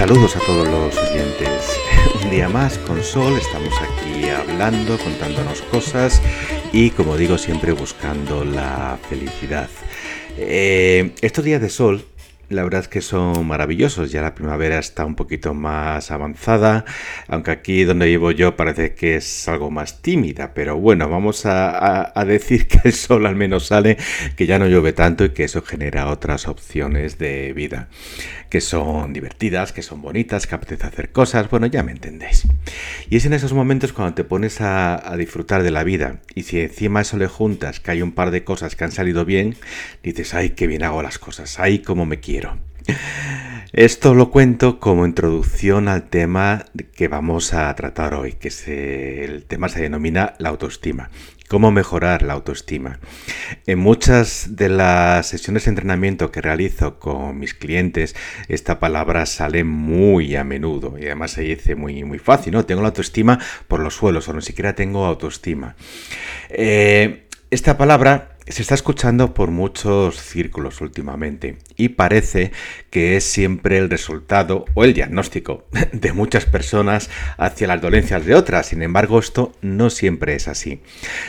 Saludos a todos los oyentes. Un día más con Sol, estamos aquí hablando, contándonos cosas y como digo siempre buscando la felicidad. Eh, estos días de Sol la verdad es que son maravillosos. Ya la primavera está un poquito más avanzada, aunque aquí donde vivo yo parece que es algo más tímida. Pero bueno, vamos a, decir que el sol al menos sale, que ya no llueve tanto y que eso genera otras opciones de vida, que son divertidas, que son bonitas, que apetece hacer cosas. Bueno, ya me entendéis. Y es en esos momentos cuando te pones a, disfrutar de la vida y si encima eso le juntas que hay un par de cosas que han salido bien, dices, ay, qué bien hago las cosas, ay, cómo me quiero esto lo cuento como introducción al tema que vamos a tratar hoy, que el tema se denomina la autoestima. ¿Cómo mejorar la autoestima? En muchas de las sesiones de entrenamiento que realizo con mis clientes, esta palabra sale muy a menudo y además se dice muy, muy fácil, ¿no? Tengo la autoestima por los suelos o ni siquiera tengo autoestima. Eh, esta palabra se está escuchando por muchos círculos últimamente y parece que es siempre el resultado o el diagnóstico de muchas personas hacia las dolencias de otras. Sin embargo, esto no siempre es así.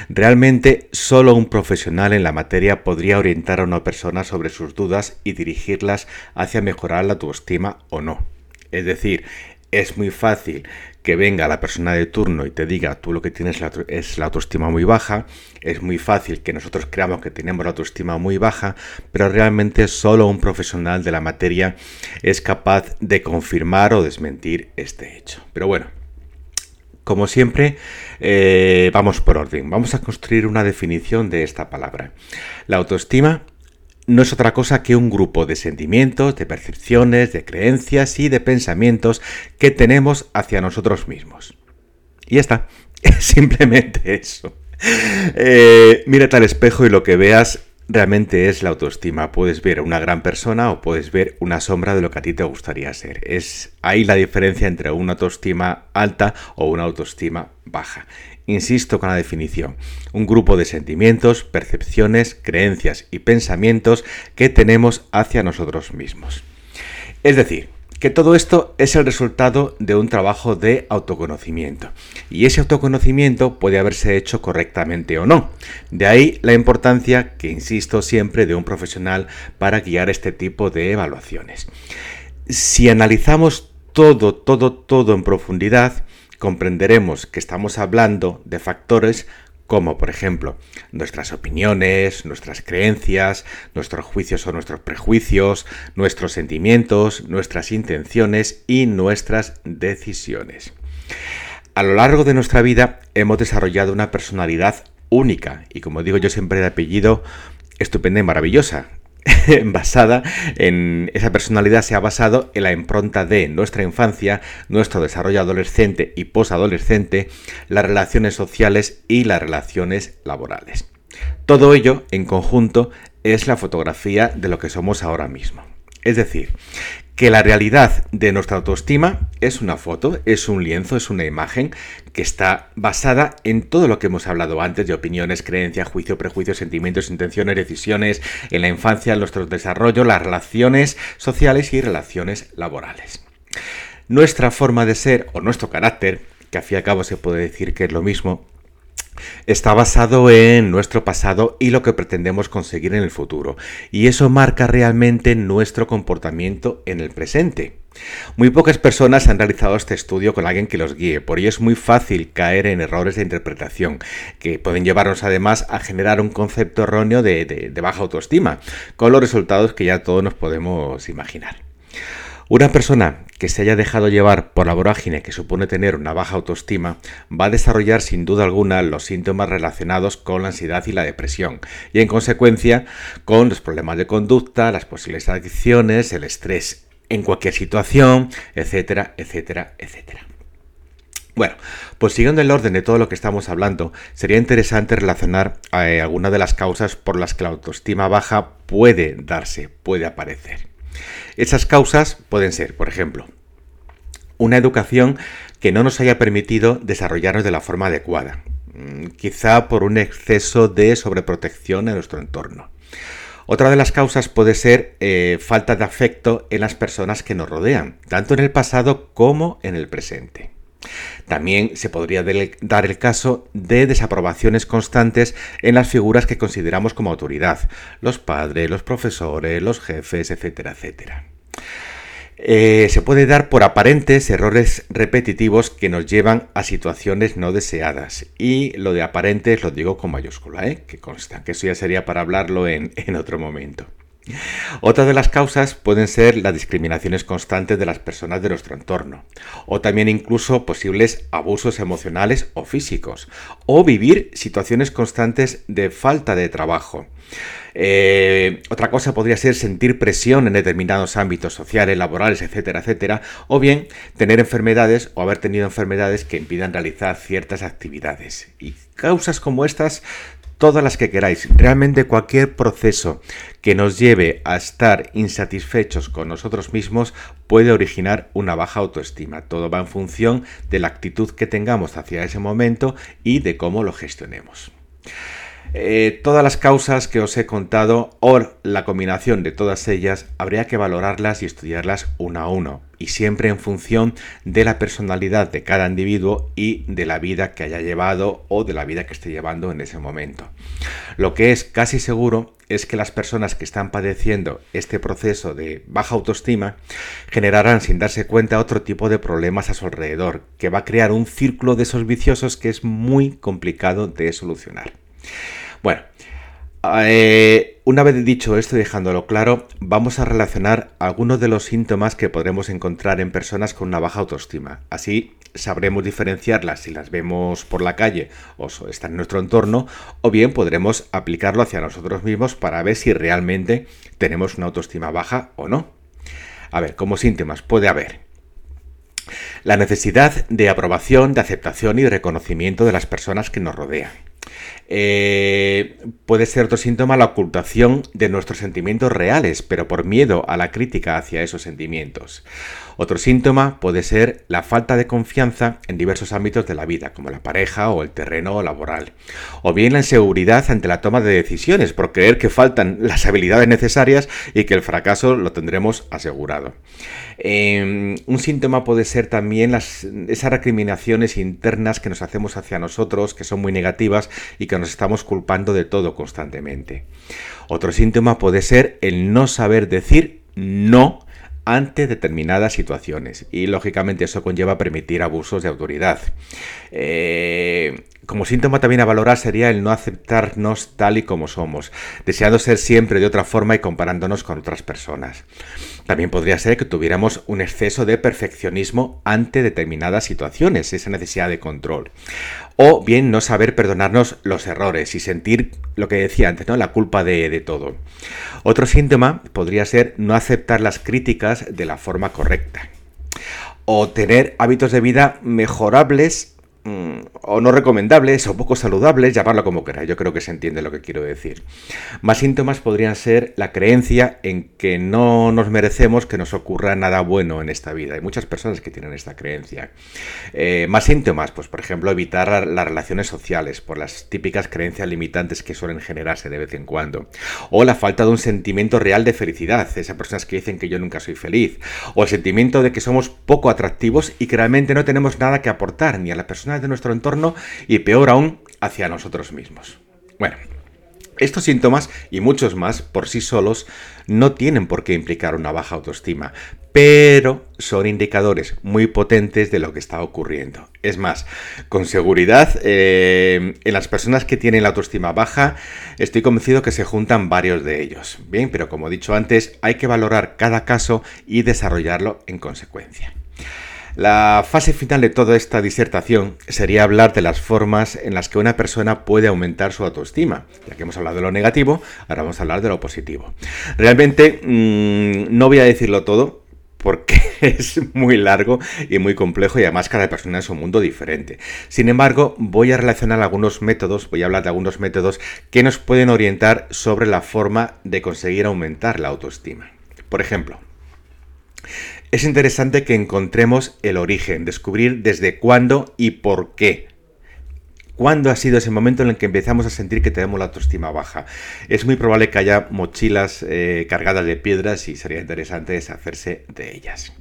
Realmente, solo un profesional en la materia podría orientar a una persona sobre sus dudas y dirigirlas hacia mejorar la autoestima o no. Es decir, es muy fácil que venga la persona de turno y te diga tú lo que tienes es la autoestima muy baja, es muy fácil que nosotros creamos que tenemos la autoestima muy baja, pero realmente solo un profesional de la materia es capaz de confirmar o desmentir este hecho. Pero bueno, como siempre, eh, vamos por orden. Vamos a construir una definición de esta palabra. La autoestima no es otra cosa que un grupo de sentimientos, de percepciones, de creencias y de pensamientos que tenemos hacia nosotros mismos. Y ya está, es simplemente eso. Eh, mírate al espejo y lo que veas realmente es la autoestima. Puedes ver una gran persona o puedes ver una sombra de lo que a ti te gustaría ser. Es ahí la diferencia entre una autoestima alta o una autoestima baja. Insisto con la definición, un grupo de sentimientos, percepciones, creencias y pensamientos que tenemos hacia nosotros mismos. Es decir, que todo esto es el resultado de un trabajo de autoconocimiento. Y ese autoconocimiento puede haberse hecho correctamente o no. De ahí la importancia, que insisto siempre, de un profesional para guiar este tipo de evaluaciones. Si analizamos todo, todo, todo en profundidad, comprenderemos que estamos hablando de factores como por ejemplo nuestras opiniones, nuestras creencias, nuestros juicios o nuestros prejuicios, nuestros sentimientos, nuestras intenciones y nuestras decisiones. A lo largo de nuestra vida hemos desarrollado una personalidad única y como digo yo siempre de apellido estupenda y maravillosa, basada en esa personalidad se ha basado en la impronta de nuestra infancia, nuestro desarrollo adolescente y posadolescente, las relaciones sociales y las relaciones laborales. Todo ello en conjunto es la fotografía de lo que somos ahora mismo. Es decir, que la realidad de nuestra autoestima es una foto, es un lienzo, es una imagen que está basada en todo lo que hemos hablado antes de opiniones, creencias, juicio, prejuicios, sentimientos, intenciones, decisiones, en la infancia, en nuestro desarrollo, las relaciones sociales y relaciones laborales. Nuestra forma de ser o nuestro carácter, que a fin y al cabo se puede decir que es lo mismo, está basado en nuestro pasado y lo que pretendemos conseguir en el futuro, y eso marca realmente nuestro comportamiento en el presente. Muy pocas personas han realizado este estudio con alguien que los guíe, por ello es muy fácil caer en errores de interpretación, que pueden llevarnos además a generar un concepto erróneo de, baja autoestima, con los resultados que ya todos nos podemos imaginar. Una persona que se haya dejado llevar por la vorágine que supone tener una baja autoestima va a desarrollar sin duda alguna los síntomas relacionados con la ansiedad y la depresión y en consecuencia con los problemas de conducta, las posibles adicciones, el estrés en cualquier situación, etcétera, etcétera, etcétera. Bueno, pues siguiendo el orden de todo lo que estamos hablando, sería interesante relacionar eh, algunas de las causas por las que la autoestima baja puede darse, puede aparecer. Esas causas pueden ser, por ejemplo, una educación que no nos haya permitido desarrollarnos de la forma adecuada, mm, quizá por un exceso de sobreprotección en nuestro entorno. Otra de las causas puede ser eh, falta de afecto en las personas que nos rodean, tanto en el pasado como en el presente. También se podría dar el caso de desaprobaciones constantes en las figuras que consideramos como autoridad, los padres, los profesores, los jefes, etcétera, etcétera. Eh, se puede dar por aparentes errores repetitivos que nos llevan a situaciones no deseadas. Y lo de aparentes lo digo con mayúscula, ¿eh? que consta, que eso ya sería para hablarlo en, en otro momento. Otra de las causas pueden ser las discriminaciones constantes de las personas de nuestro entorno, o también incluso posibles abusos emocionales o físicos, o vivir situaciones constantes de falta de trabajo. Eh, otra cosa podría ser sentir presión en determinados ámbitos sociales, laborales, etcétera, etcétera, o bien tener enfermedades o haber tenido enfermedades que impidan realizar ciertas actividades. Y causas como estas todas las que queráis. Realmente cualquier proceso que nos lleve a estar insatisfechos con nosotros mismos puede originar una baja autoestima. Todo va en función de la actitud que tengamos hacia ese momento y de cómo lo gestionemos. Eh, todas las causas que os he contado o la combinación de todas ellas habría que valorarlas y estudiarlas uno a uno y siempre en función de la personalidad de cada individuo y de la vida que haya llevado o de la vida que esté llevando en ese momento. Lo que es casi seguro es que las personas que están padeciendo este proceso de baja autoestima generarán sin darse cuenta otro tipo de problemas a su alrededor, que va a crear un círculo de esos viciosos que es muy complicado de solucionar. Bueno, eh, una vez dicho esto y dejándolo claro, vamos a relacionar algunos de los síntomas que podremos encontrar en personas con una baja autoestima. Así sabremos diferenciarlas si las vemos por la calle o están en nuestro entorno, o bien podremos aplicarlo hacia nosotros mismos para ver si realmente tenemos una autoestima baja o no. A ver, como síntomas puede haber la necesidad de aprobación, de aceptación y de reconocimiento de las personas que nos rodean eh, puede ser otro síntoma la ocultación de nuestros sentimientos reales, pero por miedo a la crítica hacia esos sentimientos. Otro síntoma puede ser la falta de confianza en diversos ámbitos de la vida, como la pareja o el terreno laboral. O bien la inseguridad ante la toma de decisiones, por creer que faltan las habilidades necesarias y que el fracaso lo tendremos asegurado. Em, un síntoma puede ser también esas recriminaciones internas que nos hacemos hacia nosotros, que son muy negativas y que nos estamos culpando de todo constantemente. Otro síntoma puede ser el no saber decir no ante determinadas situaciones y lógicamente eso conlleva permitir abusos de autoridad. Eh, como síntoma también a valorar sería el no aceptarnos tal y como somos, deseando ser siempre de otra forma y comparándonos con otras personas. También podría ser que tuviéramos un exceso de perfeccionismo ante determinadas situaciones, esa necesidad de control. O bien no saber perdonarnos los errores y sentir lo que decía antes, ¿no? La culpa de, de todo. Otro síntoma podría ser no aceptar las críticas de la forma correcta. O tener hábitos de vida mejorables o no recomendables o poco saludables, llamarlo como queráis, yo creo que se entiende lo que quiero decir. Más síntomas podrían ser la creencia en que no nos merecemos que nos ocurra nada bueno en esta vida. Hay muchas personas que tienen esta creencia. Eh, más síntomas, pues por ejemplo, evitar las relaciones sociales por las típicas creencias limitantes que suelen generarse de vez en cuando. O la falta de un sentimiento real de felicidad, esas personas que dicen que yo nunca soy feliz. O el sentimiento de que somos poco atractivos y que realmente no tenemos nada que aportar ni a la persona de nuestro entorno y peor aún hacia nosotros mismos. Bueno, estos síntomas y muchos más por sí solos no tienen por qué implicar una baja autoestima, pero son indicadores muy potentes de lo que está ocurriendo. Es más, con seguridad, eh, en las personas que tienen la autoestima baja, estoy convencido que se juntan varios de ellos. Bien, pero como he dicho antes, hay que valorar cada caso y desarrollarlo en consecuencia. La fase final de toda esta disertación sería hablar de las formas en las que una persona puede aumentar su autoestima. Ya que hemos hablado de lo negativo, ahora vamos a hablar de lo positivo. Realmente mm, no voy a decirlo todo, porque es muy largo y muy complejo y además cada persona es un mundo diferente. Sin embargo, voy a relacionar algunos métodos, voy a hablar de algunos métodos que nos pueden orientar sobre la forma de conseguir aumentar la autoestima. Por ejemplo, es interesante que encontremos el origen, descubrir desde cuándo y por qué ¿Cuándo ha sido ese momento en el que empezamos a sentir que tenemos la autoestima baja? Es muy probable que haya mochilas eh, cargadas de piedras y sería interesante deshacerse de ellas.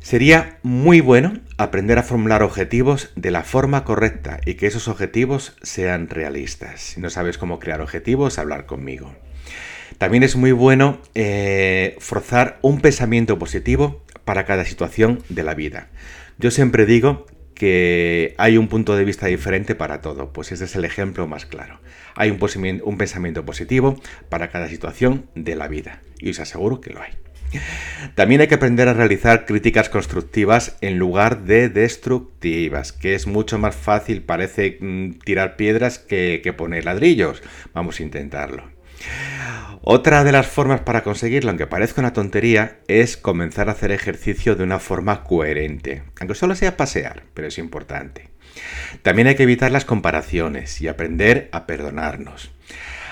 Sería muy bueno aprender a formular objetivos de la forma correcta y que esos objetivos sean realistas. Si no sabes cómo crear objetivos, hablar conmigo. También es muy bueno eh, forzar un pensamiento positivo para cada situación de la vida. Yo siempre digo que hay un punto de vista diferente para todo, pues ese es el ejemplo más claro. Hay un, pensamiento positivo para cada situación de la vida y os aseguro que lo hay. También hay que aprender a realizar críticas constructivas en lugar de destructivas, que es mucho más fácil, parece mm, tirar piedras que poner ladrillos. Vamos a intentarlo. Otra de las formas para conseguirlo, aunque parezca una tontería, es comenzar a hacer ejercicio de una forma coherente, aunque solo sea pasear, pero es importante. También hay que evitar las comparaciones y aprender a perdonarnos.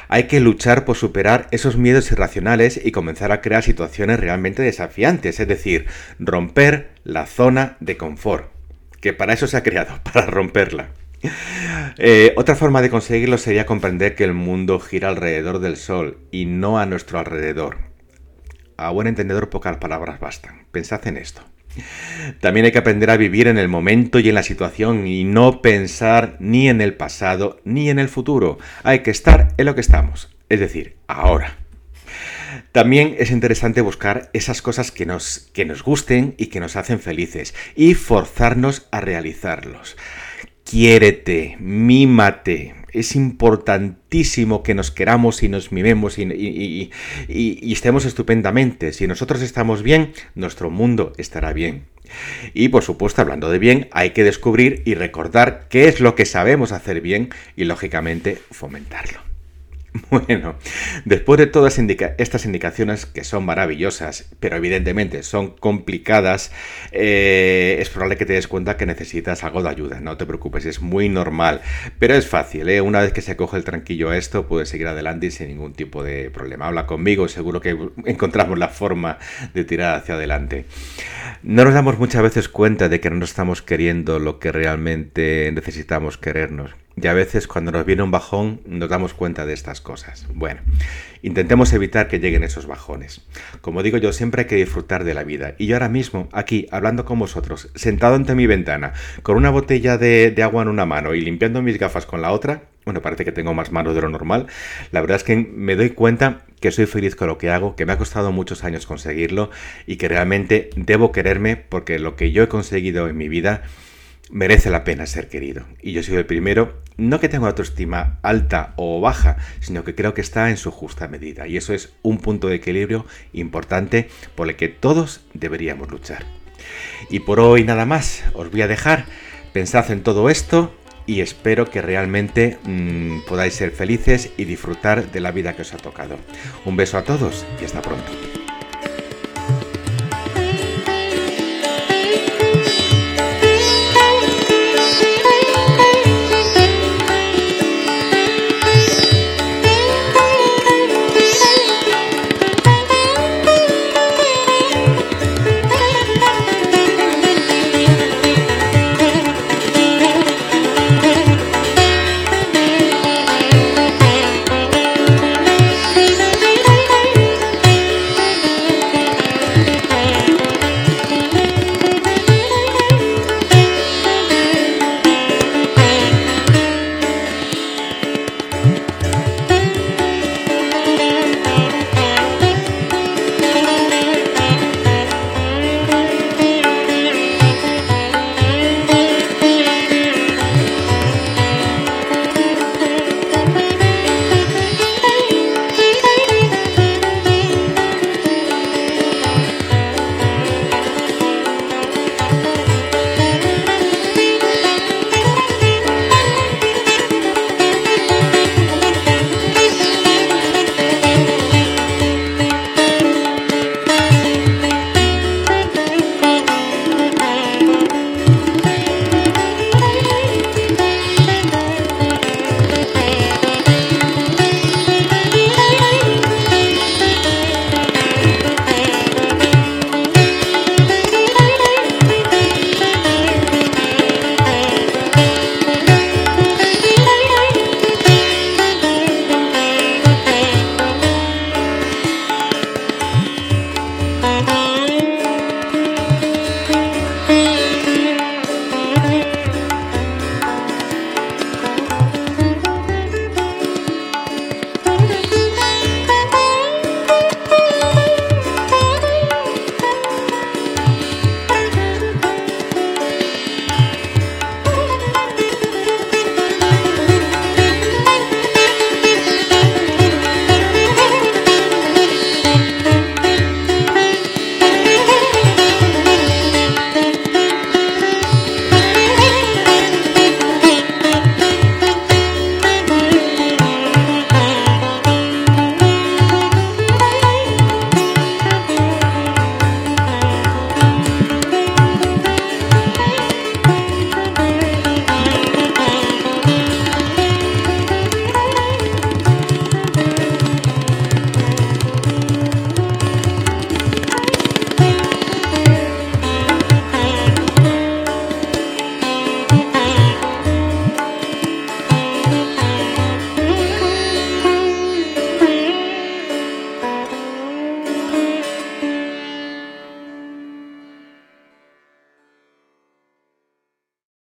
Hay que luchar por superar esos miedos irracionales y comenzar a crear situaciones realmente desafiantes, es decir, romper la zona de confort, que para eso se ha creado, para romperla. Eh, otra forma de conseguirlo sería comprender que el mundo gira alrededor del Sol y no a nuestro alrededor. A buen entendedor pocas palabras bastan. Pensad en esto. También hay que aprender a vivir en el momento y en la situación y no pensar ni en el pasado ni en el futuro. Hay que estar en lo que estamos, es decir, ahora. También es interesante buscar esas cosas que nos, que nos gusten y que nos hacen felices y forzarnos a realizarlos. Quiérete, mímate. Es importantísimo que nos queramos y nos mimemos y, estemos estupendamente. Si nosotros estamos bien, nuestro mundo estará bien. Y por supuesto, hablando de bien, hay que descubrir y recordar qué es lo que sabemos hacer bien y lógicamente fomentarlo. Bueno, después de todas estas indicaciones que son maravillosas, pero evidentemente son complicadas, eh, es probable que te des cuenta que necesitas algo de ayuda. No te preocupes, es muy normal, pero es fácil. ¿eh? Una vez que se coge el tranquillo a esto, puedes seguir adelante sin ningún tipo de problema. Habla conmigo, seguro que encontramos la forma de tirar hacia adelante. No nos damos muchas veces cuenta de que no nos estamos queriendo lo que realmente necesitamos querernos. Y a veces cuando nos viene un bajón nos damos cuenta de estas cosas. Bueno, intentemos evitar que lleguen esos bajones. Como digo yo, siempre hay que disfrutar de la vida. Y yo ahora mismo, aquí, hablando con vosotros, sentado ante mi ventana, con una botella de, agua en una mano y limpiando mis gafas con la otra, bueno, parece que tengo más manos de lo normal. La verdad es que me doy cuenta que soy feliz con lo que hago, que me ha costado muchos años conseguirlo y que realmente debo quererme porque lo que yo he conseguido en mi vida merece la pena ser querido. Y yo soy el primero, no que tenga autoestima alta o baja, sino que creo que está en su justa medida. Y eso es un punto de equilibrio importante por el que todos deberíamos luchar. Y por hoy nada más, os voy a dejar, pensad en todo esto y espero que realmente mm, podáis ser felices y disfrutar de la vida que os ha tocado. Un beso a todos y hasta pronto.